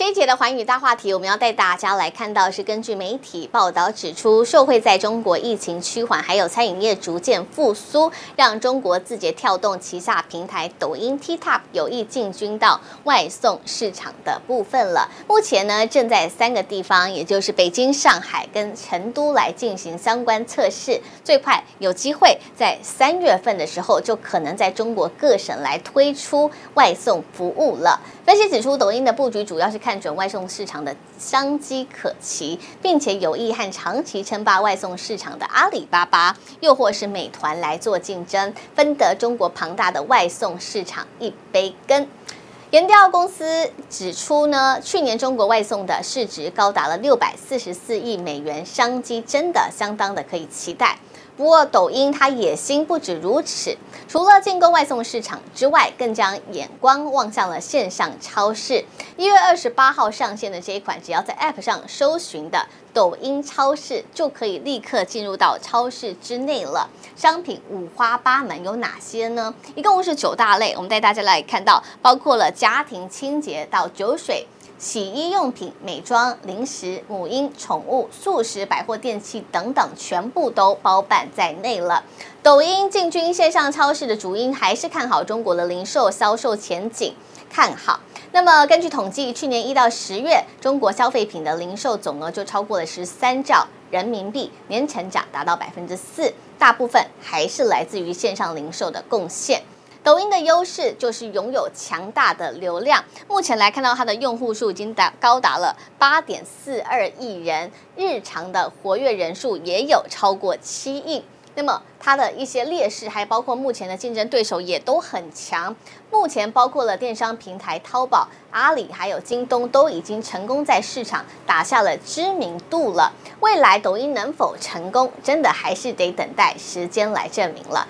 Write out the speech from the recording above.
这一节的寰宇大话题，我们要带大家来看到是根据媒体报道指出，受惠在中国疫情趋缓，还有餐饮业逐渐复苏，让中国字节跳动旗下平台抖音 TikTok 有意进军到外送市场的部分了。目前呢，正在三个地方，也就是北京、上海跟成都来进行相关测试，最快有机会在三月份的时候，就可能在中国各省来推出外送服务了。分析指出，抖音的布局主要是看看准外送市场的商机可期，并且有意和长期称霸外送市场的阿里巴巴，又或是美团来做竞争，分得中国庞大的外送市场一杯羹。研调公司指出呢，去年中国外送的市值高达了六百四十四亿美元，商机真的相当的可以期待。不过，抖音它野心不止如此，除了进攻外送市场之外，更将眼光望向了线上超市。一月二十八号上线的这一款，只要在 App 上搜寻的抖音超市，就可以立刻进入到超市之内了。商品五花八门，有哪些呢？一共是九大类，我们带大家来看到，包括了家庭清洁到酒水。洗衣用品、美妆、零食、母婴、宠物、素食、百货、电器等等，全部都包办在内了。抖音进军线上超市的主因还是看好中国的零售销售前景，看好。那么根据统计，去年一到十月，中国消费品的零售总额就超过了十三兆人民币，年成长达到百分之四，大部分还是来自于线上零售的贡献。抖音的优势就是拥有强大的流量，目前来看到它的用户数已经达高达了八点四二亿人，日常的活跃人数也有超过七亿。那么它的一些劣势，还包括目前的竞争对手也都很强。目前包括了电商平台淘宝、阿里还有京东都已经成功在市场打下了知名度了。未来抖音能否成功，真的还是得等待时间来证明了。